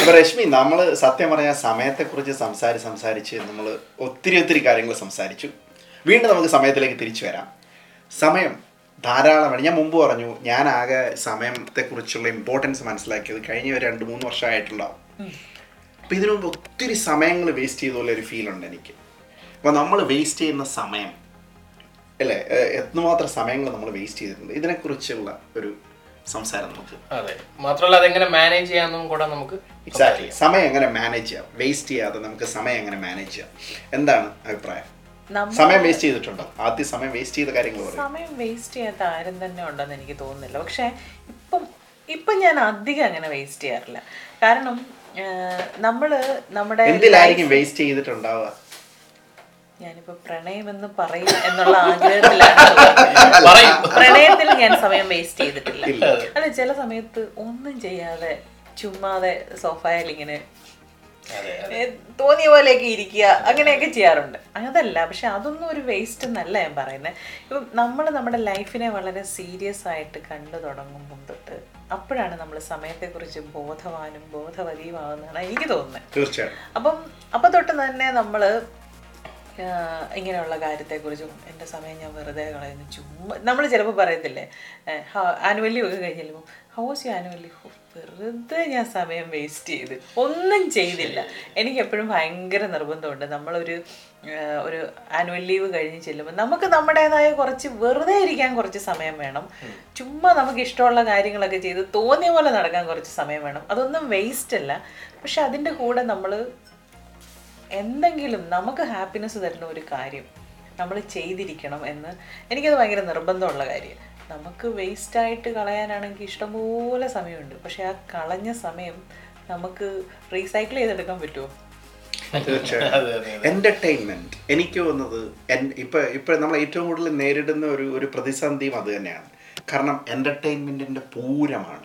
അപ്പൊ രശ്മി നമ്മൾ സത്യം പറഞ്ഞ സമയത്തെക്കുറിച്ച് സംസാരിച്ച് സംസാരിച്ച് നമ്മൾ ഒത്തിരി ഒത്തിരി കാര്യങ്ങൾ സംസാരിച്ചു. വീണ്ടും നമുക്ക് സമയത്തിലേക്ക് തിരിച്ചു വരാം. സമയം ധാരാളമാണ്. ഞാൻ മുമ്പ് പറഞ്ഞു ഞാൻ ആകെ സമയത്തെക്കുറിച്ചുള്ള ഇമ്പോർട്ടൻസ് മനസ്സിലാക്കിയത് കഴിഞ്ഞ ഒരു രണ്ട് മൂന്ന് വർഷമായിട്ടുണ്ടാവും. അപ്പം ഇതിനു മുമ്പ് ഒത്തിരി സമയങ്ങൾ വേസ്റ്റ് ചെയ്ത പോലെ ഒരു ഫീൽ ഉണ്ട് എനിക്ക്. അപ്പോൾ നമ്മൾ വേസ്റ്റ് ചെയ്യുന്ന സമയം അല്ലേ? എത്രമാത്രം എന്തുമാത്രം സമയങ്ങൾ നമ്മൾ വേസ്റ്റ് ചെയ്തിട്ടുണ്ട്? ഇതിനെക്കുറിച്ചുള്ള ഒരു സംസാരം നമുക്ക്. അതെ. മാത്രമല്ല അതെങ്ങനെ മാനേജ് ചെയ്യാമെന്നും കൂടെ നമുക്ക് എക്സാക്ട്ലി സമയം എങ്ങനെ മാനേജ് ചെയ്യാം? വേസ്റ്റ് ചെയ്യാതെ നമുക്ക് സമയം എങ്ങനെ മാനേജ് ചെയ്യാം? എന്താണ് അഭിപ്രായം? നമ്മ- സമയം വേസ്റ്റ് ചെയ്തിട്ടുണ്ടോ? ആദ്യം സമയം വേസ്റ്റ് ചെയ്ത കാര്യങ്ങൾ സമയം വേസ്റ്റ് ചെയ്യാത്ത ആരും തന്നെ ഉണ്ടെന്ന് എനിക്ക് തോന്നുന്നില്ല. പക്ഷെ ഇപ്പം ഇപ്പം ഞാൻ അധികം അങ്ങനെ വേസ്റ്റ് ചെയ്യാറില്ല. കാരണം നമ്മൾ നമ്മൾ നമ്മുടെ എന്തിലായിരിക്കും വേസ്റ്റ് ചെയ്തിട്ടുണ്ടാവുക? ഞാനിപ്പോ പ്രണയം എന്ന് പറയും എന്നുള്ള ആഗ്രഹത്തിലാണ് പ്രണയത്തിൽ ഞാൻ സമയം വേസ്റ്റ് ചെയ്തിട്ടില്ല. അല്ല ചില സമയത്ത് ഒന്നും ചെയ്യാതെ ചുമ്മാതെ സോഫയിൽ ഇങ്ങനെ തോന്നിയ പോലെയൊക്കെ ഇരിക്കുക അങ്ങനെയൊക്കെ ചെയ്യാറുണ്ട്. അതല്ല പക്ഷെ അതൊന്നും ഒരു വേസ്റ്റ് എന്നല്ല ഞാൻ പറയുന്നത് ഇപ്പം നമ്മൾ നമ്മുടെ ലൈഫിനെ വളരെ സീരിയസ് ആയിട്ട് കണ്ടു തുടങ്ങുമ്പോൾ തൊട്ട് അപ്പോഴാണ് നമ്മൾ സമയത്തെക്കുറിച്ച് ബോധവാനും ബോധവതിയുമാകുന്നതാണ് എനിക്ക് തോന്നുന്നത്. തീർച്ചയായും അപ്പം അപ്പം തൊട്ട് തന്നെ നമ്മൾ ഇങ്ങനെയുള്ള കാര്യത്തെക്കുറിച്ചും എന്റെ സമയം ഞാൻ വെറുതെ കളയുന്നു. ചുമ്മാ നമ്മൾ ചിലപ്പോൾ പറയത്തില്ലേ? ആനുവല്ലി ഒക്കെ കഴിഞ്ഞ് ചെല്ലുമ്പോൾ ഹൗസ് യു ആനുവല്ലി വെറുതെ ഞാൻ സമയം വേസ്റ്റ് ചെയ്ത്. ഒന്നും ചെയ്തില്ല. എനിക്ക് എപ്പോഴും ഭയങ്കര നിർബന്ധമുണ്ട്. നമ്മളൊരു ഒരു ആനുവൽ ലീവ് കഴിഞ്ഞ് ചെല്ലുമ്പോൾ നമുക്ക് നമ്മുടേതായ കുറച്ച് വെറുതെ ഇരിക്കാൻ കുറച്ച് സമയം വേണം. ചുമ്മാ നമുക്ക് ഇഷ്ടമുള്ള കാര്യങ്ങളൊക്കെ ചെയ്ത് തോന്നിയ പോലെ നടക്കാൻ കുറച്ച് സമയം വേണം. അതൊന്നും വേസ്റ്റ് അല്ല. പക്ഷെ അതിന്റെ കൂടെ നമ്മൾ എന്തെങ്കിലും നമുക്ക് ഹാപ്പിനെസ് തരുന്ന ഒരു കാര്യം നമ്മൾ ചെയ്തിരിക്കണം എന്ന് എനിക്കത് ഭയങ്കര നിർബന്ധമുള്ള കാര്യം. നമുക്ക് വേസ്റ്റായിട്ട് കളയാനാണെങ്കിൽ ഇഷ്ടംപോലെ സമയമുണ്ട്. പക്ഷെ ആ കളഞ്ഞ സമയം നമുക്ക് റീസൈക്കിൾ ചെയ്തെടുക്കാൻ പറ്റുമോ എന്റർടൈൻമെന്റ് എനിക്ക് തോന്നുന്നത് എൻ- ഇപ്പൊ ഇപ്പൊ നമ്മൾ ഏറ്റവും കൂടുതൽ നേരിടുന്ന ഒരു ഒരു പ്രതിസന്ധിയും അത് തന്നെയാണ്. കാരണം എന്റർടൈൻമെന്റിന്റെ പൂരമാണ്.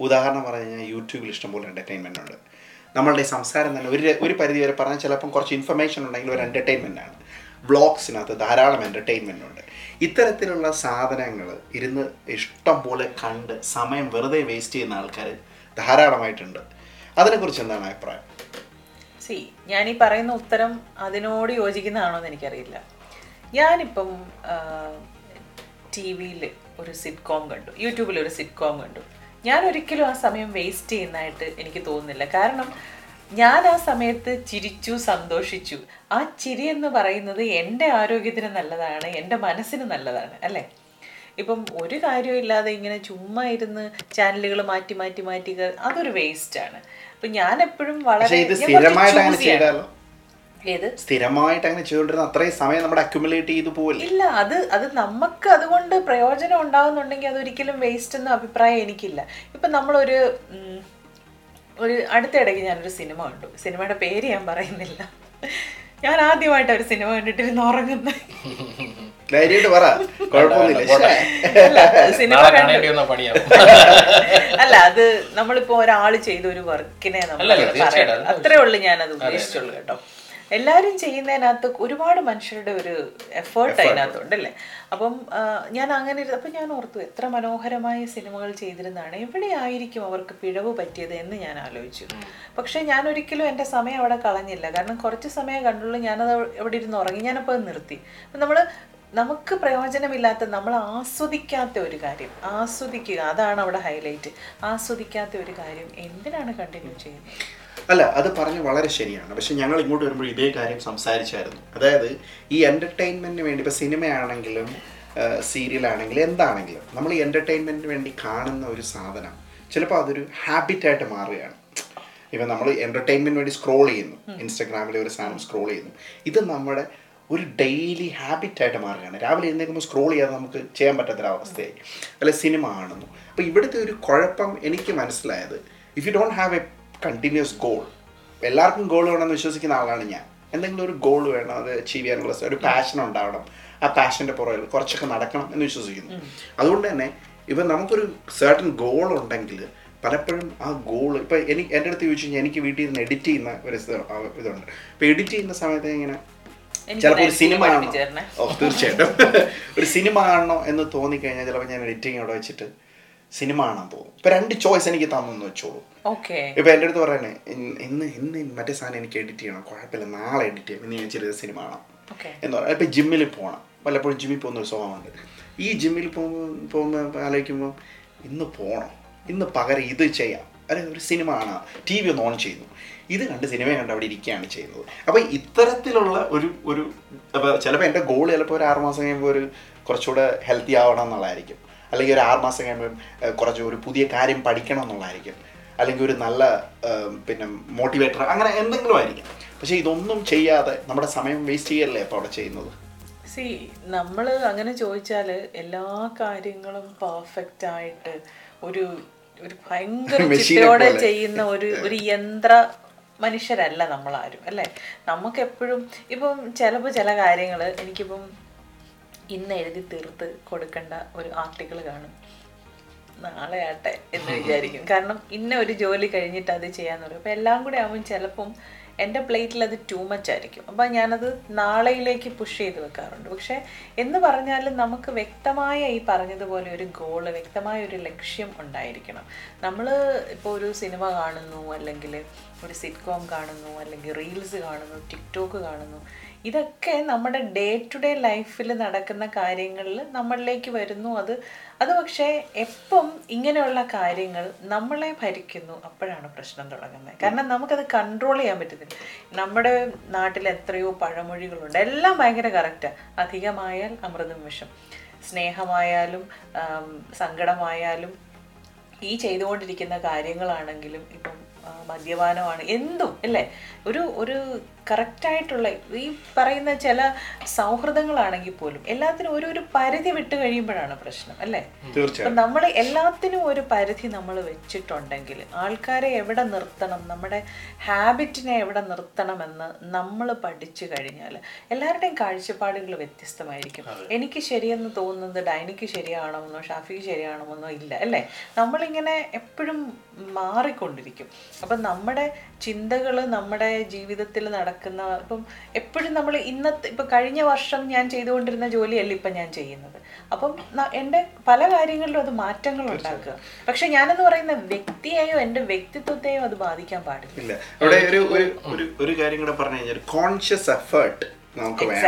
ഉദാഹരണം പറഞ്ഞു കഴിഞ്ഞാൽ യൂട്യൂബിൽ ഇഷ്ടംപോലെ എന്റർടൈൻമെന്റ് ഉണ്ട്. നമ്മളുടെ സംസാരം തന്നെ ഒരു ഒരു പരിധി വരെ പറഞ്ഞാൽ ചിലപ്പം കുറച്ച് ഇൻഫർമേഷൻ ഉണ്ടെങ്കിൽ ഒരു എന്റർടൈൻമെന്റ് ആണ്. ബ്ലോഗ്സിനകത്ത് ധാരാളം എന്റർടൈൻമെന്റ് ഉണ്ട്. ഇത്തരത്തിലുള്ള സാധനങ്ങൾ ഇരുന്ന് ഇഷ്ടം പോലെ കണ്ട് സമയം വെറുതെ വേസ്റ്റ് ചെയ്യുന്ന ആൾക്കാർ ധാരാളമായിട്ടുണ്ട്. അതിനെക്കുറിച്ച് എന്താണ് അഭിപ്രായം? സി ഞാൻ ഈ പറയുന്ന ഉത്തരം അതിനോട് യോജിക്കുന്നതാണോ എന്ന് എനിക്കറിയില്ല. ഞാനിപ്പം ടി വിയിൽ ഒരു സിറ്റ്കോം കണ്ടു. യൂട്യൂബിൽ ഒരു സിറ്റ്കോം കണ്ടു. ഞാൻ ഒരിക്കലും ആ സമയം വേസ്റ്റ് ചെയ്യുന്നതായിട്ട് എനിക്ക് തോന്നുന്നില്ല. കാരണം ഞാൻ ആ സമയത്ത് ചിരിച്ചു സന്തോഷിച്ചു. ആ ചിരി എന്ന് പറയുന്നത് എന്റെ ആരോഗ്യത്തിന് നല്ലതാണ് എന്റെ മനസ്സിന് നല്ലതാണ് അല്ലേ? ഇപ്പം ഒരു കാര്യമില്ലാതെ ഇങ്ങനെ ചുമ്മാ ഇരുന്ന് ചാനലുകൾ മാറ്റി മാറ്റി മാറ്റി അതൊരു വേസ്റ്റ് ആണ്. അപ്പൊ ഞാൻ എപ്പോഴും വളരെ ഏത്? സ്ഥിരമായിട്ട് അങ്ങനെ ചെയ്തുകൊണ്ടിരുന്ന അത്രയും സമയം നമ്മുടെ അക്യുമുലേറ്റ് ചെയ്തു പോലെ ഇല്ല അത് അത് നമുക്ക് അതുകൊണ്ട് പ്രയോജനം ഉണ്ടാകുന്നുണ്ടെങ്കിൽ അതൊരിക്കലും വേസ്റ്റ് എന്ന അഭിപ്രായം എനിക്കില്ല. ഇപ്പം നമ്മളൊരു ഒരു അടുത്തിടയ്ക്ക് ഞാനൊരു സിനിമ കണ്ടു. സിനിമയുടെ പേര് ഞാൻ പറയുന്നില്ല. ഞാൻ ആദ്യമായിട്ട് ഒരു സിനിമ കണ്ടിട്ടിരുന്ന് ഉറങ്ങുന്നത്. അല്ല സിനിമ കാണേണ്ടി വന്ന പണിയാണ് അല്ല അത് നമ്മളിപ്പോ ഒരാൾ ചെയ്ത ഒരു വർക്കിനെ നമ്മൾ അത്രേ ഉള്ളു ഞാൻ അത്. ഉദ്ദേശിച്ചുള്ളൂ കേട്ടോ. എല്ലാവരും ചെയ്യുന്നതിനകത്ത് ഒരുപാട് മനുഷ്യരുടെ ഒരു എഫേർട്ട് അതിനകത്തുണ്ട് അല്ലേ? അപ്പം ഞാൻ അങ്ങനെ അപ്പം ഞാൻ ഓർത്തു എത്ര മനോഹരമായ സിനിമകൾ ചെയ്തിരുന്നതാണ്. എവിടെയായിരിക്കും അവർക്ക് പിഴവ് പറ്റിയത് എന്ന് ഞാൻ ആലോചിച്ചു. പക്ഷേ ഞാൻ ഒരിക്കലും എന്റെ സമയം അവിടെ കളഞ്ഞില്ല. കാരണം കുറച്ച് സമയം കണ്ടുള്ളൂ ഞാനത് എവിടെ ഇരുന്ന് ഉറങ്ങി. ഞാനപ്പോൾ അത് നിർത്തി. അപ്പം നമ്മൾ നമുക്ക് പ്രയോജനമില്ലാത്ത നമ്മൾ ആസ്വദിക്കാത്ത ഒരു കാര്യം. ആസ്വദിക്കുക അതാണ് അവിടെ ഹൈലൈറ്റ് ആസ്വദിക്കാത്ത ഒരു കാര്യം എന്തിനാണ് കണ്ടിന്യൂ ചെയ്യുന്നത്? അല്ല അത് പറഞ്ഞ് വളരെ ശരിയാണ്. പക്ഷെ ഞങ്ങൾ ഇങ്ങോട്ട് വരുമ്പോൾ ഇതേ കാര്യം സംസാരിച്ചായിരുന്നു. അതായത് ഈ എന്റർടൈൻമെന്റിന് വേണ്ടി ഇപ്പോൾ സിനിമയാണെങ്കിലും സീരിയലാണെങ്കിലും എന്താണെങ്കിലും നമ്മൾ ഈ എന്റർടൈൻമെന്റിന് വേണ്ടി കാണുന്ന ഒരു സാധനം ചിലപ്പോൾ അതൊരു ഹാബിറ്റായിട്ട് മാറുകയാണ്. ഇപ്പം നമ്മൾ എന്റർടൈൻമെന്റിന് വേണ്ടി സ്ക്രോൾ ചെയ്യുന്നു. ഇൻസ്റ്റാഗ്രാമിൽ ഒരു സാധനം സ്ക്രോൾ ചെയ്യുന്നു. ഇത് നമ്മുടെ ഒരു ഡെയിലി ഹാബിറ്റായിട്ട് മാറുകയാണ്. രാവിലെ എഴുന്നേൽക്കുമ്പോൾ സ്ക്രോൾ ചെയ്യാതെ നമുക്ക് ചെയ്യാൻ പറ്റാത്തൊരവസ്ഥയായി അല്ലെ സിനിമ കാണുന്നു. അപ്പോൾ ഇവിടുത്തെ ഒരു കുഴപ്പം എനിക്ക് മനസ്സിലായത് if you don't have a continuous goal എല്ലാവർക്കും ഗോൾ വേണമെന്ന് വിശ്വസിക്കുന്ന ആളാണ് ഞാൻ. എന്തെങ്കിലും ഒരു ഗോൾ വേണം അത് അച്ചീവ് ചെയ്യാനുള്ള ഒരു പാഷൻ ഉണ്ടാവണം ആ പാഷന്റെ പുറകിൽ കുറച്ചൊക്കെ നടക്കണം എന്ന് വിശ്വസിക്കുന്നു. അതുകൊണ്ട് തന്നെ ഇപ്പം നമുക്കൊരു സർട്ടൻ ഗോൾ ഉണ്ടെങ്കിൽ പലപ്പോഴും ആ ഗോൾ ഇപ്പം എനിക്ക് എന്റെ അടുത്ത് ചോദിച്ചു കഴിഞ്ഞാൽ എനിക്ക് വീട്ടിൽ നിന്ന് എഡിറ്റ് ചെയ്യുന്ന ഒരു ഇതുണ്ട്. അപ്പോൾ എഡിറ്റ് ചെയ്യുന്ന സമയത്ത് ഇങ്ങനെ ചിലപ്പോൾ ഒരു സിനിമ ആണോ. ഓ തീർച്ചയായിട്ടും. ഒരു സിനിമ കാണണോ എന്ന് തോന്നിക്കഴിഞ്ഞാൽ ചിലപ്പോൾ ഞാൻ എഡിറ്റിംഗ് അവിടെ വെച്ചിട്ട് സിനിമ കാണാൻ പോകും. ഇപ്പൊ രണ്ട് ചോയ്സ് എനിക്ക് തന്നെന്ന് വെച്ചോളൂ. ഇപ്പൊ എന്റെ അടുത്ത് പറയണേ ഇന്ന് ഇന്ന് മറ്റേ സാധനം എനിക്ക് എഡിറ്റ് ചെയ്യണം. കുഴപ്പമില്ല നാളെ എഡിറ്റ് ചെയ്യാം. ഇന്ന് ഞാൻ ചെറിയ സിനിമ കാണാം. എന്ന് പറയാം. ഇപ്പൊ ജിമ്മിൽ പോകണം വല്ലപ്പോഴും ജിമ്മിൽ പോകുന്ന ഒരു സ്വഭാവമുണ്ട് ഈ ജിമ്മിൽ പോകുമ്പോൾ പോകുമ്പോൾ ആലോചിക്കുമ്പോൾ ഇന്ന് പോകണം ഇന്ന് പകരം ഇത് ചെയ്യാം. അല്ലെ ഒരു സിനിമ കാണാം. ടി വി ഒന്ന് ഓൺ ചെയ്യുന്നു. ഇത് കണ്ട് സിനിമ കണ്ട് അവിടെ ഇരിക്കുകയാണ് ചെയ്യുന്നത്. അപ്പോൾ ഇത്തരത്തിലുള്ള ഒരു ഒരു അപ്പോൾ ചിലപ്പോൾ എന്റെ ഗോൾ ചിലപ്പോൾ ഒരു ആറുമാസം കഴിയുമ്പോൾ ഒരു കുറച്ചുകൂടെ ഹെൽത്തി ആവണം എന്നുള്ളതായിരിക്കും. അല്ലെങ്കിൽ ഒരു ആറുമാസം കഴിയുമ്പോൾ ഏഹ്, കുറച്ച് ഒരു പുതിയ കാര്യം പഠിക്കണം എന്നുള്ളതായിരിക്കും. അല്ലെങ്കിൽ ഒരു നല്ല പിന്നെ മോട്ടിവേറ്റർ അങ്ങനെ എന്തെങ്കിലും ആയിരിക്കും. പക്ഷേ ഇതൊന്നും ചെയ്യാതെ നമ്മുടെ സമയം വേസ്റ്റ് ചെയ്യല്ലേ അപ്പോൾ അവിടെ ചെയ്യുന്നത്? സി നമ്മൾ അങ്ങനെ ചോദിച്ചാൽ എല്ലാ കാര്യങ്ങളും പെർഫെക്റ്റ് ആയിട്ട് ഒരു ഒരു ഭയങ്കര ചിട്ടയോടെ ചെയ്യുന്ന ഒരു ഒരു യന്ത്ര മനുഷ്യരല്ല നമ്മളാരും അല്ലേ? നമുക്കെപ്പോഴും ഇപ്പം ചിലപ്പോൾ ചില കാര്യങ്ങൾ എനിക്കിപ്പം ഇന്ന് എഴുതി തീർത്ത് കൊടുക്കേണ്ട ഒരു ആർട്ടിക്കിൾ കാണും. നാളെ ആട്ടെ എന്ന് വിചാരിക്കും. കാരണം ഇന്ന ഒരു ജോലി കഴിഞ്ഞിട്ട് അത് ചെയ്യാന്ന് പറയും. അപ്പം എല്ലാം കൂടെ ആകുമ്പോൾ ചിലപ്പം എന്റെ പ്ലേറ്റിൽ അത് ടൂ മച്ച് ആയിരിക്കും. അപ്പം ഞാനത് നാളെയിലേക്ക് പുഷ് ചെയ്ത് വെക്കാറുണ്ട്. പക്ഷേ എന്ന് പറഞ്ഞാൽ നമുക്ക് വ്യക്തമായ ഈ പറഞ്ഞതുപോലെ ഒരു ഗോൾ വ്യക്തമായ ഒരു ലക്ഷ്യം ഉണ്ടായിരിക്കണം. നമ്മൾ ഇപ്പോൾ ഒരു സിനിമ കാണുന്നു അല്ലെങ്കിൽ ഒരു സിറ്റ്കോം കാണുന്നു അല്ലെങ്കിൽ റീൽസ് കാണുന്നു ടിക്ടോക്ക് കാണുന്നു. ഇതൊക്കെ നമ്മുടെ ഡേ ടു ഡേ ലൈഫിൽ നടക്കുന്ന കാര്യങ്ങളിൽ നമ്മളിലേക്ക് വരുന്നു. അത് അത് പക്ഷേ എപ്പം ഇങ്ങനെയുള്ള കാര്യങ്ങൾ നമ്മളെ ഭരിക്കുന്നു അപ്പോഴാണ് പ്രശ്നം തുടങ്ങുന്നത്. കാരണം നമുക്കത് കൺട്രോൾ ചെയ്യാൻ പറ്റുന്നില്ല നമ്മുടെ നാട്ടിൽ എത്രയോ പഴമൊഴികളുണ്ട്. എല്ലാം ഭയങ്കര കറക്റ്റാണ് അധികമായാൽ അമൃതം വിഷം സ്നേഹമായാലും സങ്കടമായാലും ഈ ചെയ്തുകൊണ്ടിരിക്കുന്ന കാര്യങ്ങളാണെങ്കിലും ഇപ്പം മദ്യപാനമാണ് എന്തും അല്ലേ? ഒരു ഒരു കറക്റ്റായിട്ടുള്ള ഈ പറയുന്ന ചില സൗഹൃദങ്ങളാണെങ്കിൽ പോലും എല്ലാത്തിനും ഒരു ഒരു പരിധി വിട്ട് കഴിയുമ്പോഴാണ് പ്രശ്നം അല്ലേ? അപ്പം നമ്മൾ എല്ലാത്തിനും ഒരു പരിധി നമ്മൾ വെച്ചിട്ടുണ്ടെങ്കിൽ ആൾക്കാരെ എവിടെ നിർത്തണം നമ്മുടെ ഹാബിറ്റിനെ എവിടെ നിർത്തണമെന്ന് നമ്മൾ പഠിച്ചു കഴിഞ്ഞാൽ എല്ലാവരുടെയും കാഴ്ചപ്പാടുകൾ വ്യത്യസ്തമായിരിക്കും. എനിക്ക് ശരിയെന്ന് തോന്നുന്നത് ഡൈനിക്ക് ശരിയാണോന്നോ ഷാഫിക്ക് ശരിയാണോന്നോ ഇല്ല അല്ലേ? നമ്മളിങ്ങനെ എപ്പോഴും മാറിക്കൊണ്ടിരിക്കും. അപ്പം നമ്മുടെ ചിന്തകൾ നമ്മുടെ ജീവിതത്തിൽ നടക്കുന്ന ഇപ്പം എപ്പോഴും നമ്മൾ ഇന്നത്തെ ഇപ്പം കഴിഞ്ഞ വർഷം ഞാൻ ചെയ്തുകൊണ്ടിരുന്ന ജോലിയല്ല ഇപ്പം ഞാൻ ചെയ്യുന്നത്. അപ്പം എന്റെ പല കാര്യങ്ങളിലും അത് മാറ്റങ്ങൾ ഉണ്ടാക്കുക. പക്ഷെ ഞാനെന്ന് പറയുന്ന വ്യക്തിയെയോ എന്റെ വ്യക്തിത്വത്തെയോ അത് ബാധിക്കാൻ പാടില്ല. ഇവിടെ അവിടെ ഒരു ഒരു ഒരു ഒരു കാര്യം കൂടെ പറഞ്ഞു കഴിഞ്ഞാൽ കോൺഷ്യസ് എഫേർട്ട് നമുക്ക് കാരണം-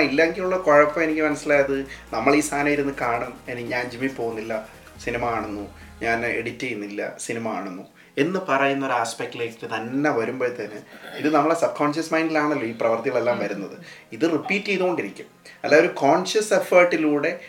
ഇല്ലെങ്കിലുള്ള കുഴപ്പം എനിക്ക് മനസ്സിലായത് നമ്മൾ ഈ സാധനം ഇരുന്ന് കാണും. എനിക്ക് ഞാൻ ജിമ്മിൽ പോകുന്നില്ല. സിനിമ കാണുന്നു. ഞാൻ എഡിറ്റ് ചെയ്യുന്നില്ല. സിനിമ കാണുന്നു. എന്ന് പറയുന്ന ഒരു ആസ്പെക്റ്റിലേക്ക് തന്നെ വരുമ്പോഴത്തേന് ഇത് നമ്മളെ സബ് കോൺഷ്യസ് മൈൻഡിലാണല്ലോ ഈ പ്രവർത്തികളെല്ലാം വരുന്നത്. ഇത് റിപ്പീറ്റ് ചെയ്തുകൊണ്ടിരിക്കും. അല്ല ഒരു കോൺഷ്യസ് എഫേർട്ടിലൂടെ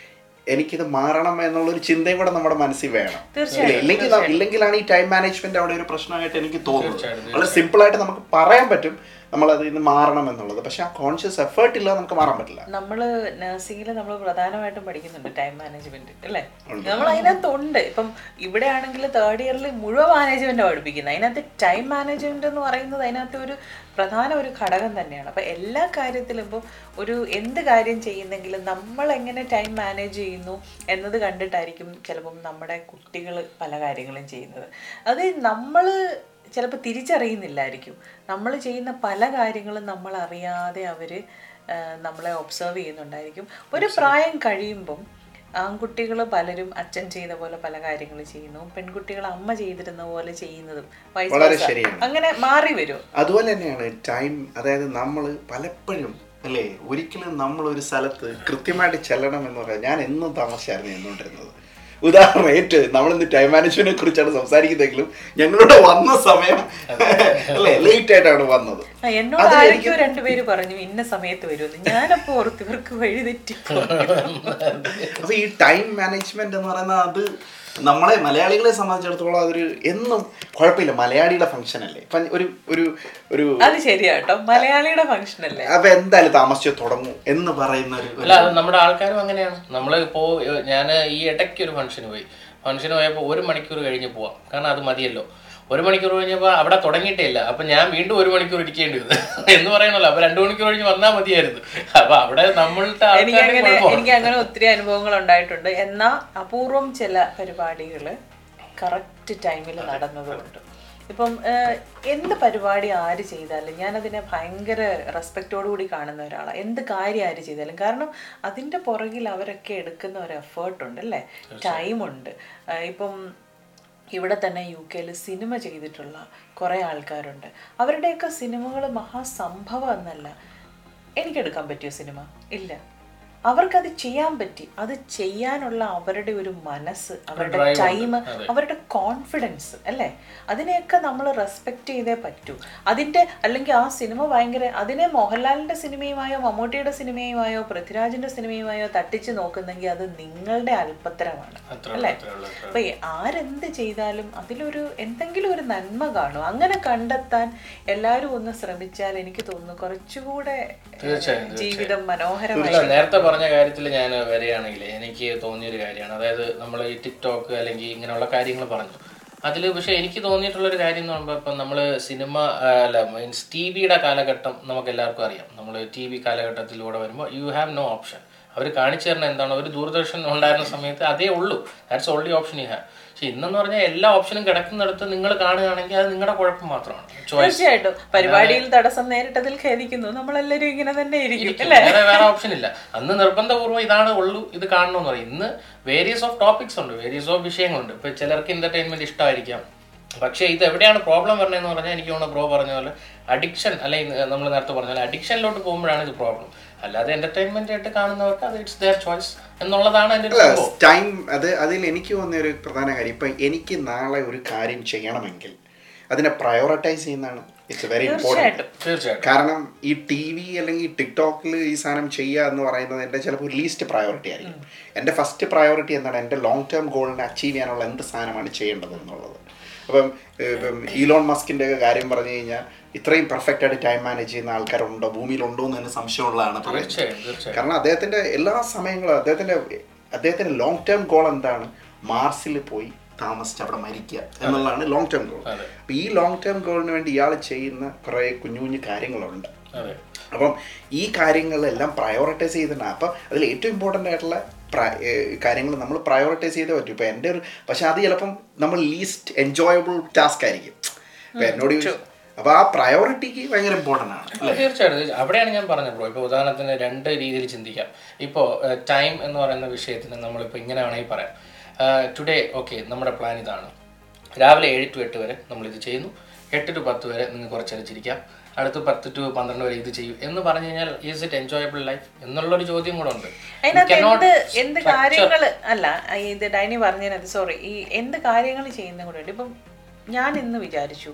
എനിക്കിത് മാറണം എന്നുള്ള ഒരു ചിന്തയും കൂടെ നമ്മുടെ മനസ്സിൽ വേണം. ഇല്ലെങ്കിൽ ഇല്ലെങ്കിലാണ് ഈ ടൈം മാനേജ്മെന്റ് അവിടെ ഒരു പ്രശ്നമായിട്ട് എനിക്ക് തോന്നുന്നത്. വളരെ സിമ്പിൾ ആയിട്ട് നമുക്ക് പറയാൻ പറ്റും. നമ്മൾ അതിൽ നിന്ന് മാറണം എന്നുള്ളത്. പക്ഷെ ആ കോൺഷ്യസ് എഫേർട്ട് ഇല്ല നമുക്ക് മാറാൻ പറ്റില്ല. നമ്മൾ നഴ്സിംഗിൽ നമ്മൾ പ്രധാനമായിട്ടും പഠിക്കുന്നുണ്ട് ടൈം മാനേജ്മെന്റ് അല്ലേ? നമ്മൾ അതിനകത്ത് ഉണ്ട് ഇപ്പം ഇവിടെ ആണെങ്കിൽ തേർഡ് ഇയറിൽ മുഴുവൻ മാനേജ്മെന്റ് പഠിപ്പിക്കുന്നത്. അതിനകത്ത് ടൈം മാനേജ്മെന്റ് എന്ന് പറയുന്നത് അതിനകത്ത് ഒരു പ്രധാന ഒരു ഘടകം തന്നെയാണ്. അപ്പം എല്ലാ കാര്യത്തിലും ഇപ്പോൾ ഒരു എന്ത് കാര്യം ചെയ്യുന്നെങ്കിലും നമ്മൾ എങ്ങനെ ടൈം മാനേജ് ചെയ്യുന്നു എന്നത് കണ്ടിട്ടായിരിക്കും ചിലപ്പം നമ്മുടെ കുട്ടികൾ പല കാര്യങ്ങളും ചെയ്യുന്നത്. അത് നമ്മൾ ചിലപ്പോൾ തിരിച്ചറിയുന്നില്ലായിരിക്കും. നമ്മൾ ചെയ്യുന്ന പല കാര്യങ്ങളും നമ്മൾ അറിയാതെ അവർ നമ്മളെ ഒബ്സർവ് ചെയ്യുന്നുണ്ടായിരിക്കും. ഒരു പ്രായം കഴിയുമ്പം ആൺകുട്ടികൾ പലരും അച്ഛൻ ചെയ്ത പോലെ പല കാര്യങ്ങൾ ചെയ്യുന്നു. പെൺകുട്ടികൾ അമ്മ ചെയ്തിരുന്ന പോലെ ചെയ്യുന്നതും വളരെ ശരിയാണ്. അങ്ങനെ മാറി വരും. അതുപോലെ തന്നെയാണ് ടൈം അതായത് നമ്മൾ പലപ്പോഴും അല്ലേ ഒരിക്കലും നമ്മൾ ഒരു സ്ഥലത്ത് കൃത്യമായിട്ട് ചെല്ലണം എന്ന് പറയാൻ ഞാൻ എന്നും താമസിച്ചായിരുന്നു എന്നുകൊണ്ടിരുന്നത് ഉദാഹരണം നമ്മൾ ഇന്ന് ടൈം മാനേജ്മെന്റിനെ കുറിച്ചാണ് സംസാരിക്കുന്നതെങ്കിലും ഞങ്ങളുടെ വന്ന സമയം അല്ലേ ലേറ്റ് ആയിട്ടാണ് വന്നത്. എന്നോട് ആരൊക്കെയോ രണ്ടുപേര് പറഞ്ഞു ഇന്ന സമയത്ത് വരുമെന്ന്. ഞാനപ്പോ ഓർത്ത് ഇവർക്ക് വഴി തെറ്റി അപ്പൊ ഈ ടൈം മാനേജ്മെന്റ് എന്ന് പറയുന്നത് അത് നമ്മളെ മലയാളികളെ സംബന്ധിച്ചിടത്തോളം അതൊരു എന്നും കുഴപ്പമില്ല. മലയാളിയുടെ ഫംഗ്ഷൻ അല്ലേ? ഒരു ഒരു ഒരു അത് ശരിയാട്ടോ മലയാളിയുടെ ഫംഗ്ഷൻ അല്ലേ? അപ്പൊ എന്തായാലും താമസിച്ച് തുടങ്ങും എന്ന് പറയുന്ന ഒരു അല്ല നമ്മുടെ ആൾക്കാരും അങ്ങനെയാണ്. നമ്മൾ ഇപ്പോ ഞാൻ ഈ ഇടയ്ക്ക് ഒരു ഫംഗ്ഷന് പോയി. ഫംഗ്ഷന് പോയപ്പോൾ ഒരു മണിക്കൂർ കഴിഞ്ഞ് പോവാം. കാരണം അത് മതിയല്ലോ. ഒരു മണിക്കൂർ കഴിഞ്ഞപ്പോൾ അവിടെ തുടങ്ങിയിട്ടില്ല അപ്പൊ ഞാൻ വീണ്ടും ഒരു മണിക്കൂർ ഇരിക്കേണ്ടി വന്നു. എന്ന് പറയണല്ലോ അപ്പൊ രണ്ടു മണിക്കൂർ കഴിഞ്ഞ് വന്നാൽ മതിയായിരുന്നു. അപ്പൊ അവിടെ നമ്മളുടെ എനിക്ക് അങ്ങനെ ഒത്തിരി അനുഭവങ്ങൾ ഉണ്ടായിട്ടുണ്ട്. എന്നാൽ അപൂർവം ചില പരിപാടികൾ കറക്റ്റ് ടൈമിൽ നടന്നതുകൊണ്ട്. ഇപ്പം എന്ത് പരിപാടി ആര് ചെയ്താലും ഞാനതിനെ ഭയങ്കര റെസ്പെക്റ്റോടു കൂടി കാണുന്ന ഒരാളാണ് എന്ത് കാര്യം ആര് ചെയ്താലും. കാരണം അതിന്റെ പുറകിൽ അവരൊക്കെ എടുക്കുന്ന ഒരു എഫേർട്ടുണ്ട് അല്ലേ? ടൈമുണ്ട് ഇപ്പം ഇവിടെ തന്നെ യു കെയിൽ സിനിമ ചെയ്തിട്ടുള്ള കുറേ ആൾക്കാരുണ്ട്. അവരുടെയൊക്കെ സിനിമകൾ മഹാസംഭവം എന്നല്ല. എനിക്കെടുക്കാൻ പറ്റിയ സിനിമ? ഇല്ല. അവർക്കത് ചെയ്യാൻ പറ്റി. അത് ചെയ്യാനുള്ള അവരുടെ ഒരു മനസ്സ് അവരുടെ ടൈം അവരുടെ കോൺഫിഡൻസ് അല്ലേ? അതിനെയൊക്കെ നമ്മൾ റെസ്പെക്ട് ചെയ്തേ പറ്റൂ. അതിന്റെ അല്ലെങ്കിൽ ആ സിനിമ ഭയങ്കര അതിനെ മോഹൻലാലിന്റെ സിനിമയുമായോ മമ്മൂട്ടിയുടെ സിനിമയുമായോ പൃഥ്വിരാജിന്റെ സിനിമയുമായോ തട്ടിച്ച് നോക്കുന്നെങ്കിൽ അത് നിങ്ങളുടെ അല്പത്തരമാണ് അല്ലേ? അപ്പൊ ആരെന്ത് ചെയ്താലും അതിലൊരു എന്തെങ്കിലും ഒരു നന്മ കാണും. അങ്ങനെ കണ്ടെത്താൻ എല്ലാവരും ഒന്ന് ശ്രമിച്ചാൽ എനിക്ക് തോന്നുന്നു കുറച്ചുകൂടെ ജീവിതം മനോഹരമായി പറഞ്ഞ കാര്യത്തിൽ ഞാൻ വരികയാണെങ്കിൽ എനിക്ക് തോന്നിയൊരു കാര്യമാണ്. അതായത് നമ്മൾ ഈ ടിക്ടോക്ക് അല്ലെങ്കിൽ ഇങ്ങനെയുള്ള കാര്യങ്ങൾ പറഞ്ഞു. അതിൽ പക്ഷേ എനിക്ക് തോന്നിയിട്ടുള്ളൊരു കാര്യം എന്ന് പറയുമ്പോൾ ഇപ്പം നമ്മൾ സിനിമ അല്ല മീൻസ് ടി വിയുടെ കാലഘട്ടം നമുക്ക് എല്ലാവർക്കും അറിയാം. നമ്മൾ ടി വി കാലഘട്ടത്തിലൂടെ വരുമ്പോൾ യു ഹാവ് നോ ഓപ്ഷൻ. അവർ കാണിച്ചു തരുന്ന എന്താണ്? ഒരു ദൂരദർശൻ ഉണ്ടായിരുന്ന സമയത്ത് അതേ ഉള്ളൂ. That's only option you have. പക്ഷെ ഇന്നെന്ന് പറഞ്ഞാൽ എല്ലാ ഓപ്ഷനും കിടക്കുന്നിടത്ത് നിങ്ങൾ കാണുകയാണെങ്കിൽ അത് നിങ്ങളുടെ കുഴപ്പം മാത്രമാണ്. തീർച്ചയായിട്ടും. പരിപാടിയിൽ തടസ്സം നേരിട്ടതിൽ ഖേദിക്കുന്നു. നമ്മളെല്ലാവരും ഇങ്ങനെ തന്നെ ഇരിക്കും വേറെ വേറെ ഓപ്ഷൻ ഇല്ല. അന്ന് നിർബന്ധപൂർവം ഇതാണ് ഉള്ളൂ ഇത് കാണണമെന്ന് പറയും. ഇന്ന് വേരിയസ് ഓഫ് ടോപ്പിക്സ് ഉണ്ട് വേരിയസ് ഓഫ് വിഷയങ്ങളുണ്ട്. ഇപ്പൊ ചിലർക്ക് എന്റർടൈൻമെന്റ് ഇഷ്ടമായിരിക്കാം. പക്ഷേ ഇത് എവിടെയാണ് പ്രോബ്ലം പറഞ്ഞതെന്ന് പറഞ്ഞാൽ എനിക്ക് തോന്നുന്നു ബ്രോ പറഞ്ഞ പോലെ അഡിക്ഷൻ അല്ലെങ്കിൽ നമ്മൾ നേരത്തെ പറഞ്ഞ പോലെ അഡിക്ഷനിലോട്ട് പോകുമ്പോഴാണ് ഇത് പ്രോബ്ലം അല്ലാതെ എന്റർടൈൻമെന്റ് ആയിട്ട് കാണുന്നവർക്ക് അത് ഇറ്റ്സ് ദയർ ചോയ്സ് എന്നുള്ളതാണ് എന്റെ ഒരു ടൈം അത് അതിൽ എനിക്ക് തോന്നിയ ഒരു പ്രധാന കാര്യം ഇപ്പൊ എനിക്ക് നാളെ ഒരു കാര്യം ചെയ്യണമെങ്കിൽ അതിനെ പ്രയോറിറ്റൈസ് ചെയ്യുന്നതാണ് ഇറ്റ്സ് വെരി ഇമ്പോർട്ടന്റ് കാരണം ഈ ടി വി അല്ലെങ്കിൽ ടിക്ടോക്കിൽ ഈ സാധനം ചെയ്യുക എന്ന് പറയുന്നത് എന്റെ ചിലപ്പോൾ ലീസ്റ്റ് പ്രയോറിറ്റി ആയിരിക്കും. എന്റെ ഫസ്റ്റ് പ്രയോറിറ്റി എന്താണ്? എന്റെ ലോങ് ടേം ഗോളിനെ അച്ചീവ് ചെയ്യാനുള്ള എന്ത് സാധനമാണ് ചെയ്യേണ്ടത് എന്നുള്ളത്. അപ്പം ഇപ്പം ഈലോൺ മസ്കിന്റെ ഒക്കെ കാര്യം പറഞ്ഞു കഴിഞ്ഞാൽ ഇത്രയും പെർഫെക്റ്റ് ആയിട്ട് ടൈം മാനേജ് ചെയ്യുന്ന ആൾക്കാരുണ്ടോ? ഭൂമിയിലുണ്ടോ എന്ന് തന്നെ സംശയമുള്ളതാണ്. കാരണം അദ്ദേഹത്തിന്റെ എല്ലാ സമയങ്ങളും അദ്ദേഹത്തിന്റെ അദ്ദേഹത്തിന്റെ ലോങ് ടേം ഗോൾ എന്താണ്? മാർസിൽ പോയി താമസിച്ച് അവിടെ മരിക്കുക എന്നുള്ളതാണ് ലോങ് ടേം ഗോൾ അപ്പം ഈ ലോങ് ടേം ഗോളിന് വേണ്ടി ഇയാൾ ചെയ്യുന്ന കുറേ കുഞ്ഞു കുഞ്ഞു കാര്യങ്ങളുണ്ട്. അപ്പം ഈ കാര്യങ്ങളെല്ലാം പ്രയോറിറ്റൈസ് ചെയ്തിട്ടാണ്. അപ്പം അതിൽ ഏറ്റവും ഇമ്പോർട്ടന്റ് ആയിട്ടുള്ള കാര്യങ്ങൾ നമ്മൾ പ്രയോറിറ്റൈസ് ചെയ്തേ പറ്റും. ഇപ്പം എന്റെ ഒരു പക്ഷെ അത് ചിലപ്പം നമ്മൾ ലീസ്റ്റ് എൻജോയബിൾ ടാസ്ക് ആയിരിക്കും. ഇപ്പം എന്നോട് ചോദിച്ചു അപ്പോൾ ആ പ്രയോറിറ്റിക്ക് ഭയങ്കര ഇമ്പോർട്ടന്റ് ആണ് അല്ല, തീർച്ചയായിട്ടും അവിടെയാണ് ഞാൻ പറഞ്ഞത് ബ്രോ. ഇപ്പോൾ ഉദാഹരണത്തിന് രണ്ട് രീതിയിൽ ചിന്തിക്കാം. ഇപ്പോൾ ടൈം എന്ന് പറയുന്ന വിഷയത്തിന് നമ്മളിപ്പോൾ ഇങ്ങനെ വേണമെങ്കിൽ പറയാം. ടുഡേ ഓക്കെ നമ്മുടെ പ്ലാൻ ഇതാണ്. രാവിലെ ഏഴ് ടു എട്ട് വരെ നമ്മളിത് ചെയ്യുന്നു. എട്ട് ടു പത്ത് വരെ നിങ്ങൾ കുറച്ചേരം ചിരിക്കാം അടുത്ത് പത്ത് ടു പന്ത്രണ്ട് വരെ ഇത് ചെയ്യും. എന്ന് പറഞ്ഞു കഴിഞ്ഞാൽ ഈസ് ഇറ്റ് എൻജോയബിൾ ലൈഫ് എന്നുള്ള ഒരു ചോദ്യം കൂടെ ഉണ്ട്. അതിനകത്ത് എന്ത് എന്ത് കാര്യങ്ങൾ അല്ല ഇത് ഡൈനി പറഞ്ഞതിനകത്ത് സോറി ഈ എന്ത് കാര്യങ്ങൾ ചെയ്യുന്ന കൂടെ ഉണ്ട് ഇപ്പം ഞാൻ ഇന്ന് വിചാരിച്ചു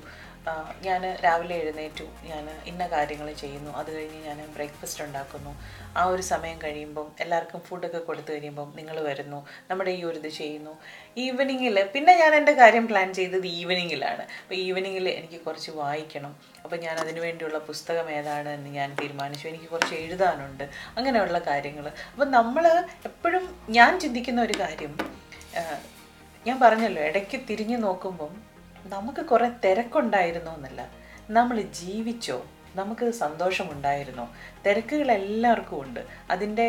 ഞാൻ രാവിലെ എഴുന്നേറ്റു. ഞാൻ ഇന്ന കാര്യങ്ങൾ ചെയ്യുന്നു. അത് കഴിഞ്ഞ് ഞാൻ ബ്രേക്ക്ഫാസ്റ്റ് ഉണ്ടാക്കുന്നു. ആ ഒരു സമയം കഴിയുമ്പം എല്ലാവർക്കും ഫുഡൊക്കെ കൊടുത്തു കഴിയുമ്പം നിങ്ങൾ വരുന്നു. നമ്മുടെ ഈ ഒരു ഇത് ചെയ്യുന്നു. ഈവനിങ്ങിൽ പിന്നെ ഞാൻ എന്റെ കാര്യം പ്ലാൻ ചെയ്തത് ഈവനിങ്ങിലാണ് അപ്പോൾ ഈവനിങ്ങിൽ എനിക്ക് കുറച്ച് വായിക്കണം. അപ്പോൾ ഞാൻ അതിനു വേണ്ടിയുള്ള പുസ്തകം ഏതാണ് എന്ന് ഞാൻ തീരുമാനിച്ചു. എനിക്ക് കുറച്ച് എഴുതാനുണ്ട്. അങ്ങനെയുള്ള കാര്യങ്ങൾ അപ്പം നമ്മൾ എപ്പോഴും ഞാൻ ചിന്തിക്കുന്ന ഒരു കാര്യം ഞാൻ പറഞ്ഞല്ലോ ഇടയ്ക്ക് തിരിഞ്ഞു നോക്കുമ്പം നമുക്ക് കുറേ തിരക്കുണ്ടായിരുന്നു എന്നല്ല. നമ്മൾ ജീവിച്ചോ? നമുക്ക് സന്തോഷമുണ്ടായിരുന്നോ? തിരക്കുകൾ എല്ലാവർക്കും ഉണ്ട്. അതിന്റെ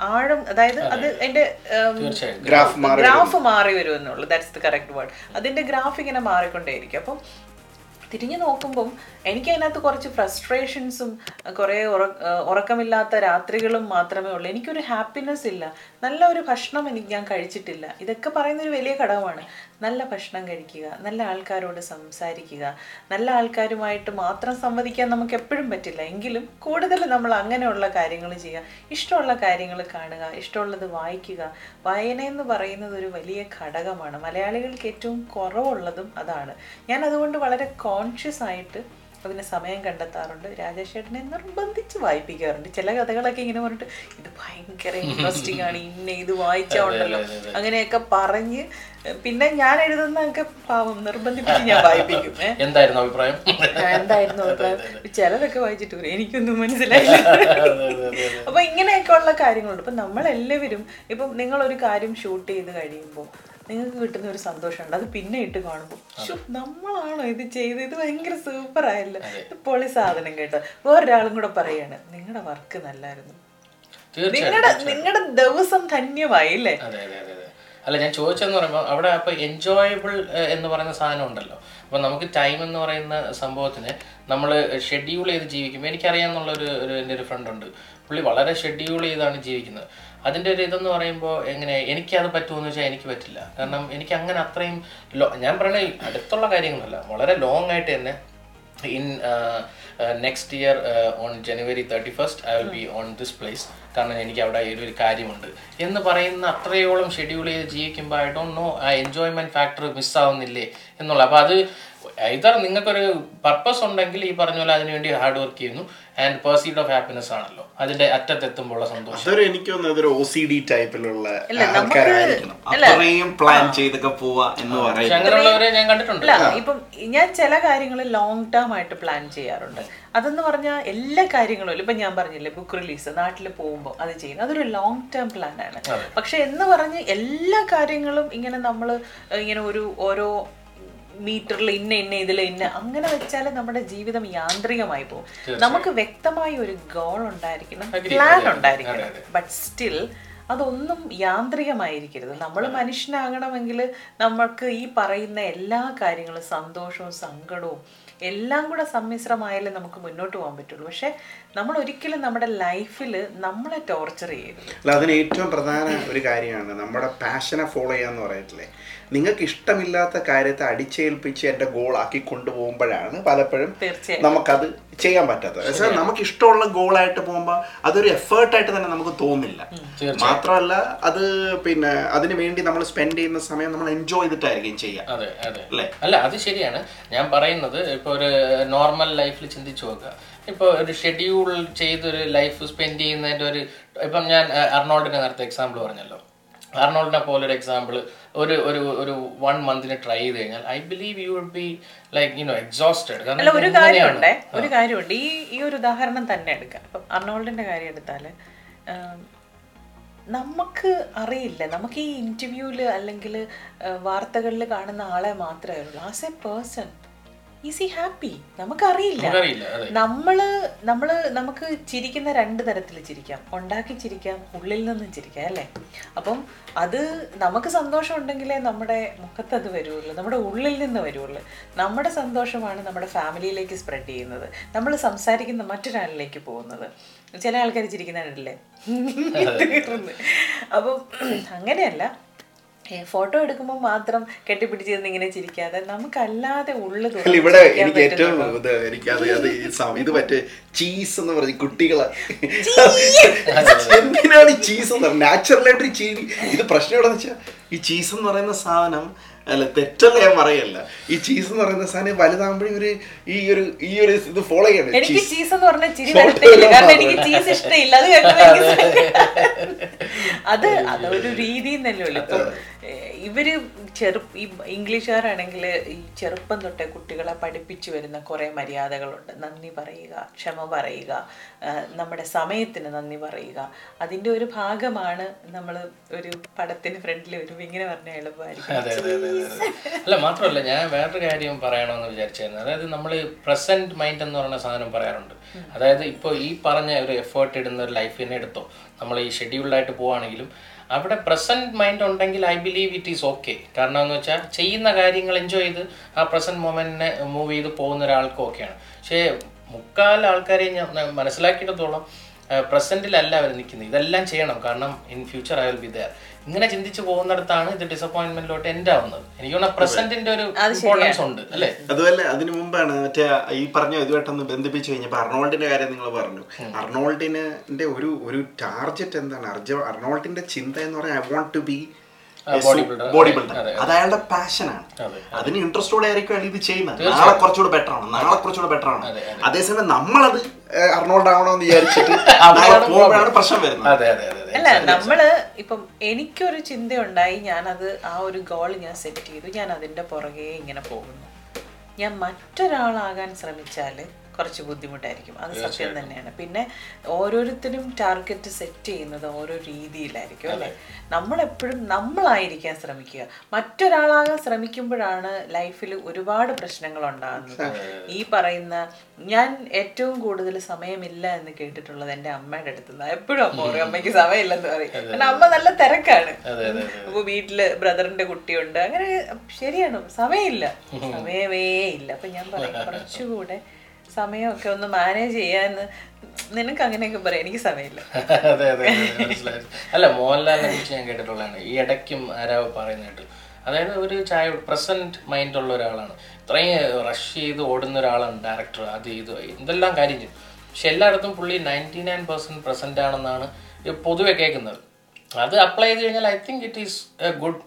ആഴം അതായത് അത്. എന്റെ ഗ്രാഫ് മാറി വരും. എന്നുള്ളൂ ദാറ്റ്സ് ദ കറക്റ്റ് വേർഡ് അതിന്റെ ഗ്രാഫ് ഇങ്ങനെ മാറിക്കൊണ്ടേയിരിക്കും. അപ്പം തിരിഞ്ഞു നോക്കുമ്പം എനിക്ക് അതിനകത്ത് കുറച്ച് ഫ്രസ്ട്രേഷൻസും കുറേ ഉറക്കമില്ലാത്ത രാത്രികളും മാത്രമേ ഉള്ളൂ. എനിക്കൊരു ഹാപ്പിനെസ് ഇല്ല. നല്ല ഒരു ഭക്ഷണം എനിക്ക് ഞാൻ കഴിച്ചിട്ടില്ല. ഇതൊക്കെ പറയുന്ന ഒരു വലിയ ഘടകമാണ്. നല്ല ഭക്ഷണം കഴിക്കുക നല്ല ആൾക്കാരോട് സംസാരിക്കുക നല്ല ആൾക്കാരുമായിട്ട് മാത്രം സംവദിക്കാൻ നമുക്ക് എപ്പോഴും പറ്റില്ല. എങ്കിലും കൂടുതൽ നമ്മൾ അങ്ങനെയുള്ള കാര്യങ്ങൾ ചെയ്യുക ഇഷ്ടമുള്ള കാര്യങ്ങൾ കാണുക ഇഷ്ടമുള്ളത് വായിക്കുക. വായന എന്ന് പറയുന്നത് ഒരു വലിയ ഘടകമാണ്. മലയാളികൾക്ക് ഏറ്റവും കുറവുള്ളതും അതാണ്. ഞാൻ അതുകൊണ്ട് വളരെ കോൺഷ്യസ് ആയിട്ട് അതിന് സമയം കണ്ടെത്താറുണ്ട്. രാജേഷ് ചേട്ടനെ നിർബന്ധിച്ച് വായിപ്പിക്കാറുണ്ട്. ചില കഥകളൊക്കെ ഇങ്ങനെ പറഞ്ഞിട്ട് ഇത് ഭയങ്കര ഇൻട്രസ്റ്റിംഗ് ആണ്. ഇന്നെ ഇത് വായിച്ചാ ഉണ്ടല്ലോ. അങ്ങനെയൊക്കെ പറഞ്ഞ് പിന്നെ ഞാൻ എഴുതുന്ന എഴുതുന്നതൊക്കെ പാവം നിർബന്ധിപ്പിച്ച് ഞാൻ വായിപ്പിക്കും. എന്തായിരുന്നു അഭിപ്രായം? എന്തായിരുന്നു അഭിപ്രായം? ചിലരൊക്കെ വായിച്ചിട്ട് എനിക്കൊന്നും മനസ്സിലായില്ല. അപ്പൊ ഇങ്ങനെയൊക്കെ ഉള്ള കാര്യങ്ങളുണ്ട്. ഇപ്പൊ നമ്മളെല്ലാവരും ഇപ്പം നിങ്ങളൊരു കാര്യം ഷൂട്ട് ചെയ്ത് കഴിയുമ്പോൾ നിങ്ങൾക്ക് കിട്ടുന്ന ഒരു സന്തോഷമുണ്ട്. അത് പിന്നെ ഇട്ട് കാണുമ്പോൾ "ശ്ശോ, നമ്മളാണോ ഇത് ചെയ്ത് ഇത് ഭയങ്കര സൂപ്പർ ആയല്ലോ. ഇത് പൊളി സാധനം കേട്ടോ. വേറൊരാളും കൂടെ പറയാണ് നിങ്ങളുടെ വർക്ക് നല്ലായിരുന്നു. നിങ്ങളുടെ നിങ്ങളുടെ ദിവസം ധന്യമായി അല്ലേ? അല്ല ഞാൻ ചോദിച്ചതെന്ന് പറയുമ്പോൾ അവിടെ അപ്പൊ എൻജോയബിൾ എന്ന് പറയുന്ന സാധനം ഉണ്ടല്ലോ. അപ്പൊ നമുക്ക് ടൈം എന്ന് പറയുന്ന സംഭവത്തിന് നമ്മൾ ഷെഡ്യൂൾ ചെയ്ത് ജീവിക്കുമ്പോൾ എനിക്കറിയാമെന്നുള്ള ഒരു ഒരു എന്റെ ഒരു ഫ്രണ്ട് ഉണ്ട്. പുള്ളി വളരെ ഷെഡ്യൂൾ ചെയ്താണ് ജീവിക്കുന്നത്. അതിന്റെ ഒരു ഇതെന്ന് പറയുമ്പോൾ എങ്ങനെ എനിക്കത് പറ്റുമെന്ന് വെച്ചാൽ എനിക്ക് പറ്റില്ല. കാരണം എനിക്ക് അങ്ങനെ അത്രയും ലോ ഞാൻ പറയണ അടുത്തുള്ള കാര്യങ്ങളല്ല വളരെ ലോങ് ആയിട്ട് തന്നെ in next year on January thirty first I will be on this place കാരണം എനിക്ക് അവിടെ ഒരു കാര്യമുണ്ട്. എന്ന് പറയുന്ന അത്രയോളം ഷെഡ്യൂൾ ചെയ്ത് ജീവിക്കുമ്പോൾ I don't know ah enjoyment factor മിസ്സാവുന്നില്ലേ എന്നുള്ള. അപ്പോൾ അത് ഇതർ നിങ്ങൾക്കൊരു പർപ്പസ് ഉണ്ടെങ്കിൽ ഈ പറഞ്ഞ പോലെ അതിനുവേണ്ടി ഹാർഡ് വർക്ക് ചെയ്യുന്നു ആൻഡ് പേഴ്സീഡ് ഓഫ് ഹാപ്പിനെസ് ആണല്ലോ. അതിന്റെ അറ്റത്തെത്തുമ്പോൾ സന്തോഷം. അതൊരു എനിക്ക് തോന്നുന്നത് അതൊരു ഒ സി ഡി ടൈപ്പിലുള്ള ആൾക്കാരായിരിക്കണം. അത്രയും പ്ലാൻ ചെയ്തൊക്കെ പോവാ എന്ന് പറയുന്നത് അങ്ങനെയുള്ളവരെ ഞാൻ കണ്ടിട്ടുണ്ട്. ഇപ്പം ഞാൻ ചില കാര്യങ്ങൾ ലോങ് ടേം ആയിട്ട് പ്ലാൻ ചെയ്യാറുണ്ട്. അതെന്ന് പറഞ്ഞാൽ എല്ലാ കാര്യങ്ങളും ഇപ്പം ഞാൻ പറഞ്ഞില്ലേ ബുക്ക് റിലീസ് നാട്ടിൽ പോകുമ്പോൾ അത് ചെയ്യുന്നത് അതൊരു ലോങ് ടേം പ്ലാൻ ആണ്. പക്ഷെ എന്ന് പറഞ്ഞ് എല്ലാ കാര്യങ്ങളും ഇങ്ങനെ നമ്മൾ ഇങ്ങനെ ഒരു ഓരോ മീറ്ററിൽ ഇന്ന ഇന്ന ഇതിൽ ഇന്ന. അങ്ങനെ വെച്ചാൽ നമ്മുടെ ജീവിതം യാന്ത്രികമായി പോകും. നമുക്ക് വ്യക്തമായ ഒരു ഗോൾ ഉണ്ടായിരിക്കണം പ്ലാൻ ഉണ്ടായിരിക്കണം. ബട്ട് സ്റ്റിൽ അതൊന്നും യാന്ത്രികമായിരിക്കരുത്. നമ്മൾ മനുഷ്യനാകണമെങ്കിൽ നമ്മൾക്ക് ഈ പറയുന്ന എല്ലാ കാര്യങ്ങളും സന്തോഷവും സങ്കടവും എല്ലാം കൂടെ സമ്മിശ്രമായാലേ നമുക്ക് മുന്നോട്ട് പോകാൻ പറ്റുള്ളൂ. പക്ഷെ നമ്മൾ ഒരിക്കലും നമ്മുടെ ലൈഫിൽ നമ്മളെ ടോർച്ചർ ചെയ്യരുത്. അല്ല അതിന് ഏറ്റവും പ്രധാന ഒരു കാര്യമാണ് നമ്മുടെ പാഷനെ ഫോളോ ചെയ്യാന്ന് പറയത്തില്ലേ? നിങ്ങൾക്ക് ഇഷ്ടമില്ലാത്ത കാര്യത്തെ അടിച്ചേൽപ്പിച്ച് എന്റെ ഗോൾ ആക്കി കൊണ്ടുപോകുമ്പോഴാണ് പലപ്പോഴും തീർച്ചയായും. നമുക്കത് ചെയ്യാൻ പറ്റാത്തത്. പക്ഷേ നമുക്ക് ഇഷ്ടമുള്ള ഗോൾ ഗോളായിട്ട് പോകുമ്പോൾ അതൊരു എഫേർട്ടായിട്ട് തന്നെ നമുക്ക് തോന്നില്ല മാത്രമല്ല അത് പിന്നെ അതിന് വേണ്ടി നമ്മൾ സ്പെൻഡ് ചെയ്യുന്ന സമയം നമ്മൾ എൻജോയ് ചെയ്തിട്ടായിരിക്കും ചെയ്യുക. അതെ അതെ. അല്ലേ? അല്ല അത് ശരിയാണ്. ഞാൻ പറയുന്നത് ഇപ്പൊ ഒരു നോർമൽ ലൈഫിൽ ചിന്തിച്ചു നോക്കുക. ഇപ്പോൾ ഒരു ഷെഡ്യൂൾ ചെയ്തൊരു ലൈഫ് സ്പെൻഡ് ചെയ്യുന്നതിന്റെ ഒരു ഇപ്പം ഞാൻ അർണോൾഡിനെ നേരത്തെ എക്സാമ്പിൾ പറഞ്ഞല്ലോ. അർണോൾഡിനെ പോലെ ഒരു എക്സാമ്പിൾ ഒരു ഒരു ഒരു വൺ മന്തിന് ട്രൈ ചെയ്ത് കഴിഞ്ഞാൽ I believe you would be like you know exhausted ഒരു കാര്യമുണ്ട്. ഒരു കാര്യമുണ്ട്. ഈ ഈ ഒരു ഉദാഹരണം തന്നെ എടുക്കാം. ഇപ്പം അർണോൾഡിന്റെ കാര്യം എടുത്താൽ നമുക്ക് അറിയില്ല. നമുക്ക് ഈ ഇന്റർവ്യൂവിൽ അല്ലെങ്കിൽ വാർത്തകളിൽ കാണുന്ന ആളെ മാത്രമേ ഉള്ളൂ. As a person is happy. നമുക്കറിയില്ല. നമ്മൾ നമ്മൾ നമുക്ക് ചിരിക്കുന്ന രണ്ട് തരത്തിൽ ചിരിക്കാം. ഉണ്ടാക്കി ചിരിക്കാം ഉള്ളിൽ നിന്നും ചിരിക്കാം അല്ലേ? അപ്പം അത് നമുക്ക് സന്തോഷം ഉണ്ടെങ്കിലേ നമ്മുടെ മുഖത്ത് അത് വരുള്ളൂ. നമ്മുടെ ഉള്ളിൽ നിന്ന് വരുള്ളൂ. നമ്മുടെ സന്തോഷമാണ് നമ്മുടെ ഫാമിലിയിലേക്ക് സ്പ്രെഡ് ചെയ്യുന്നത്. നമ്മൾ സംസാരിക്കുന്ന മറ്റൊരാളിലേക്ക് പോകുന്നത്. ചില ആൾക്കാർ ചിരിക്കുന്നുണ്ടല്ലേ തീർന്ന് അപ്പം അങ്ങനെയല്ല. ഫോട്ടോ എടുക്കുമ്പോൾ മാത്രം കെട്ടിപ്പിടിച്ചിരുന്ന് ഇങ്ങനെ ചിരിക്കാതെ നമുക്കല്ലാതെ ഉള്ളത് ഇവിടെ എനിക്ക് ഏറ്റവും ഇത് എനിക്ക് അത് അത് ഇത് മറ്റേ ചീസ് എന്ന് പറഞ്ഞ കുട്ടികളെ. എന്തിനാണ് ഈ ചീസ് എന്ന് നാച്ചുറലായിട്ട് ചീനി ഇത് പ്രശ്നം എവിടെ വെച്ചാൽ ഈ ചീസ് എന്ന് പറയുന്ന സാധനം അല്ല തെറ്റല്ല ഞാൻ പറയല്ല. ഈ ചീസ് എന്ന് പറയുന്ന സാധനം വലുതാകുമ്പോഴേ ഒരു ഈ ഒരു ഈ ഒരു ഇത് ഫോളോ ചെയ്യണം. എനിക്ക് ചീസ് എന്ന് പറഞ്ഞ ചിരി വരത്തില്ല കാരണം എനിക്ക് ചീസ് ഇഷ്ടമില്ല. അത് അത് അതൊരു രീതി തന്നെയുള്ളൂ ഉള്ളു. ഇപ്പൊ ഇവർ ചെറു ഈ ഇംഗ്ലീഷുകാരാണെങ്കിൽ ഈ ചെറുപ്പം തൊട്ടേ കുട്ടികളെ പഠിപ്പിച്ചു വരുന്ന കുറെ മര്യാദകളുണ്ട്. നന്ദി പറയുക ക്ഷമ പറയുക നമ്മുടെ സമയത്തിന് നന്ദി പറയുക. അതിന്റെ ഒരു ഭാഗമാണ് നമ്മൾ ഒരു പടത്തിന് ഫ്രണ്ടിൽ ഒരു ഇങ്ങനെ പറഞ്ഞ എളുപ്പമായിരിക്കും. അല്ല മാത്രമല്ല ഞാൻ വേറൊരു കാര്യം പറയണമെന്ന് വിചാരിച്ചായിരുന്നു അതായത് നമ്മൾ പ്രസന്റ് മൈൻഡ് എന്ന് പറയുന്ന സാധനം പറയാറുണ്ട്. അതായത് ഇപ്പോൾ ഈ പറഞ്ഞ ഒരു എഫേർട്ട് ഇടുന്ന ഒരു ലൈഫിനെ എടുത്തോ നമ്മൾ ഈ ഷെഡ്യൂൾഡായിട്ട് പോവാണെങ്കിലും അവിടെ പ്രസന്റ് മൈൻഡ് ഉണ്ടെങ്കിൽ I believe it is okay കാരണം എന്ന് വെച്ചാൽ ചെയ്യുന്ന കാര്യങ്ങൾ എൻജോയ് ചെയ്ത് ആ പ്രസന്റ് മൊമെന്റിനെ മൂവ് ചെയ്ത് പോകുന്ന ഒരാൾക്കും ഓക്കെയാണ് പക്ഷേ മുക്കാൽ ആൾക്കാരെ ഞാൻ മനസ്സിലാക്കിയിടത്തോളം പ്രസന്റിലല്ല അവർ നിൽക്കുന്നത്. ഇതെല്ലാം ചെയ്യണം. കാരണം in future I will be there ഇങ്ങനെ ചിന്തിച്ചു പോകുന്നിടത്താണ് ഇത് ഡിസപ്പോയിന്റ്മെന്റിലോട്ട് എൻഡ് ആവുന്നത്. എനിക്ക് തോന്നുന്നു പ്രസന്റിന്റെ ഒരു ഇമ്പോർട്ടൻസ് ഉണ്ട് അല്ലേ? അതുപോലെ അതിനു മുമ്പാണ് മറ്റേ ഈ പറഞ്ഞ ഇതുമായിട്ടൊന്ന് ബന്ധിപ്പിച്ച് കഴിഞ്ഞപ്പോൾ അർണോൾഡിന്റെ കാര്യം നിങ്ങൾ പറഞ്ഞു. അർണോൾഡിന്റെ ഒരു ഒരു ടാർജറ്റ് എന്താണ്? അർജ അർണോൾഡിന്റെ ചിന്ത എന്ന് പറഞ്ഞാൽ I want to be. Body builder അത് അയാളുടെ പാഷനാണ് അതെ, അതിന് ഇൻട്രസ്റ്റോടെ ആയിരിക്കും അയാൾ ഇത് ചെയ്യുന്നത്. നാളെ കുറച്ചുകൂടെ ബെറ്റർ ആണ്. നാളെ കുറച്ചുകൂടെ ബെറ്റർ ആണ്. അതേസമയം നമ്മളത് അറിനോൾഡ് അർണോൾഡ് ആവണമെന്ന് വിചാരിച്ചിട്ട് പോകുമ്പോഴാണ് പ്രശ്നം വരുന്നത്. അതെ അതെ അതെ അതെ. അല്ല നമ്മൾ ഇപ്പം എനിക്കൊരു ചിന്തയുണ്ടായി ഞാനത് ആ ഒരു ഗോൾ ഞാൻ സെറ്റ് ചെയ്തു. ഞാൻ അതിന്റെ പുറകെ ഇങ്ങനെ പോകുന്നു. ഞാൻ മറ്റൊരാളാകാൻ ശ്രമിച്ചാൽ കുറച്ച് ബുദ്ധിമുട്ടായിരിക്കും. അത് സത്യം തന്നെയാണ്. പിന്നെ ഓരോരുത്തരും ടാർഗറ്റ് സെറ്റ് ചെയ്യുന്നത് ഓരോ രീതിയിലായിരിക്കും അല്ലേ? നമ്മളെപ്പോഴും നമ്മളായിരിക്കാൻ ശ്രമിക്കുക. മറ്റൊരാളാകാൻ ശ്രമിക്കുമ്പോഴാണ് ലൈഫിൽ ഒരുപാട് പ്രശ്നങ്ങൾ ഉണ്ടാകുന്നത്. ഈ പറയുന്ന ഞാൻ ഏറ്റവും കൂടുതൽ സമയമില്ല എന്ന് കേട്ടിട്ടുള്ളത് എന്റെ അമ്മയുടെ അടുത്ത് നിന്ന്. എപ്പോഴും അമ്മ പറയും അമ്മയ്ക്ക് സമയമില്ലെന്ന് പറയും. കാരണം അമ്മ നല്ല തിരക്കാണ്. അപ്പൊ വീട്ടിൽ ബ്രദറിന്റെ കുട്ടിയുണ്ട്. അങ്ങനെ ശരിയാണ്. സമയമില്ല. സമയമേ ഇല്ല. അപ്പൊ ഞാൻ പറയും കുറച്ചുകൂടെ സമയമൊക്കെ ഒന്ന് മാനേജ് ചെയ്യാന്ന് നിനക്ക് അങ്ങനെയൊക്കെ പറയാം. എനിക്ക് സമയമില്ല. അതെ അതെ അല്ല മോഹൻലാലിനെ കുറിച്ച് ഞാൻ കേട്ടിട്ടുള്ളതാണ്. ഈ ഇടയ്ക്കും ആരാവ് പറയുന്ന അതായത് ഒരു ചായ പ്രസന്റ് മൈൻഡ് ഉള്ള ഒരാളാണ്. ഇത്രയും റഷ് ചെയ്ത് ഓടുന്ന ഒരാളാണ് ഡയറക്ടർ അത് ഇത് എന്തെല്ലാം കാര്യം ചെയ്യും. പക്ഷെ എല്ലായിടത്തും പുള്ളി നയന്റി നയൻ പെർസെന്റ് പ്രസന്റ് ആണെന്നാണ് പൊതുവെ കേൾക്കുന്നത്. അത് അപ്ലൈ ചെയ്ത് കഴിഞ്ഞാൽ I think it is a good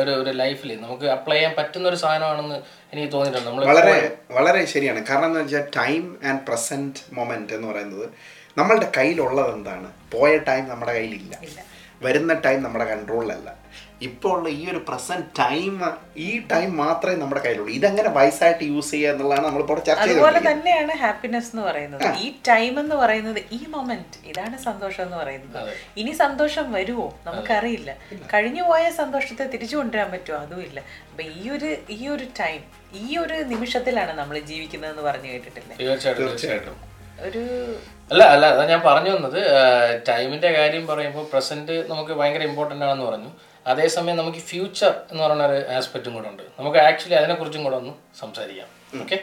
ഒരു ഒരു ലൈഫിൽ നമുക്ക് അപ്ലൈ ചെയ്യാൻ പറ്റുന്ന ഒരു സാധനമാണെന്ന് എനിക്ക് തോന്നിയിട്ടുണ്ട്. നമ്മൾ വളരെ വളരെ ശരിയാണ്. കാരണം എന്ന് വെച്ചാൽ ടൈം ആൻഡ് പ്രസന്റ് മൊമെന്റ് എന്ന് പറയുന്നത് നമ്മളുടെ കയ്യിലുള്ളത് എന്താണ്? പോയ ടൈം നമ്മുടെ കയ്യിലില്ല. വരുന്ന ടൈം നമ്മുടെ കൺട്രോളിലല്ല ഇപ്പോൾ ഉള്ള ഈ ഒരു പ്രസന്റ് ടൈം ഈ ടൈം മാത്രമേ നമ്മുടെ കയ്യിലുള്ളൂ. ഇതെങ്ങനെ വയസ്സായിട്ട് യൂസ് ചെയ്യുക എന്നുള്ളതാണ് നമ്മളിപ്പോൾ ചർച്ച ചെയ്യുന്നത് അതുപോലെ തന്നെയാണ് ഹാപ്പിനെസ് എന്ന് പറയുന്നത്. ഈ ടൈം എന്ന് പറയുന്നത് ഈ മൊമെന്റ് ഇതാണ് സന്തോഷം എന്ന് പറയുന്നത്. ഇനി സന്തോഷം വരുമോ നമുക്കറിയില്ല. കഴിഞ്ഞു പോയ സന്തോഷത്തെ തിരിച്ചു കൊണ്ടുവരാൻ പറ്റുമോ? അതുമില്ല അപ്പൊ ഈ ഒരു ഈ ഒരു ടൈം ഈ ഒരു നിമിഷത്തിലാണ് നമ്മൾ ജീവിക്കുന്നത് എന്ന് പറഞ്ഞു കേട്ടിട്ടില്ല? തീർച്ചയായിട്ടും തീർച്ചയായിട്ടും. ഒരു അല്ല അല്ല അതാ ഞാൻ പറഞ്ഞു വന്നത്. ടൈമിന്റെ കാര്യം പറയുമ്പോൾ പ്രസന്റ് നമുക്ക് ഭയങ്കര ഇമ്പോർട്ടന്റ് ആണെന്ന് പറഞ്ഞു. അതേസമയം നമുക്ക് ഫ്യൂച്ചർ എന്ന് പറയുന്ന ഒരു ആസ്പെക്റ്റും കൂടെ ഉണ്ട്. നമുക്ക് ആക്ച്വലി അതിനെക്കുറിച്ചും കൂടെ ഒന്ന് സംസാരിക്കാം. ഓക്കെ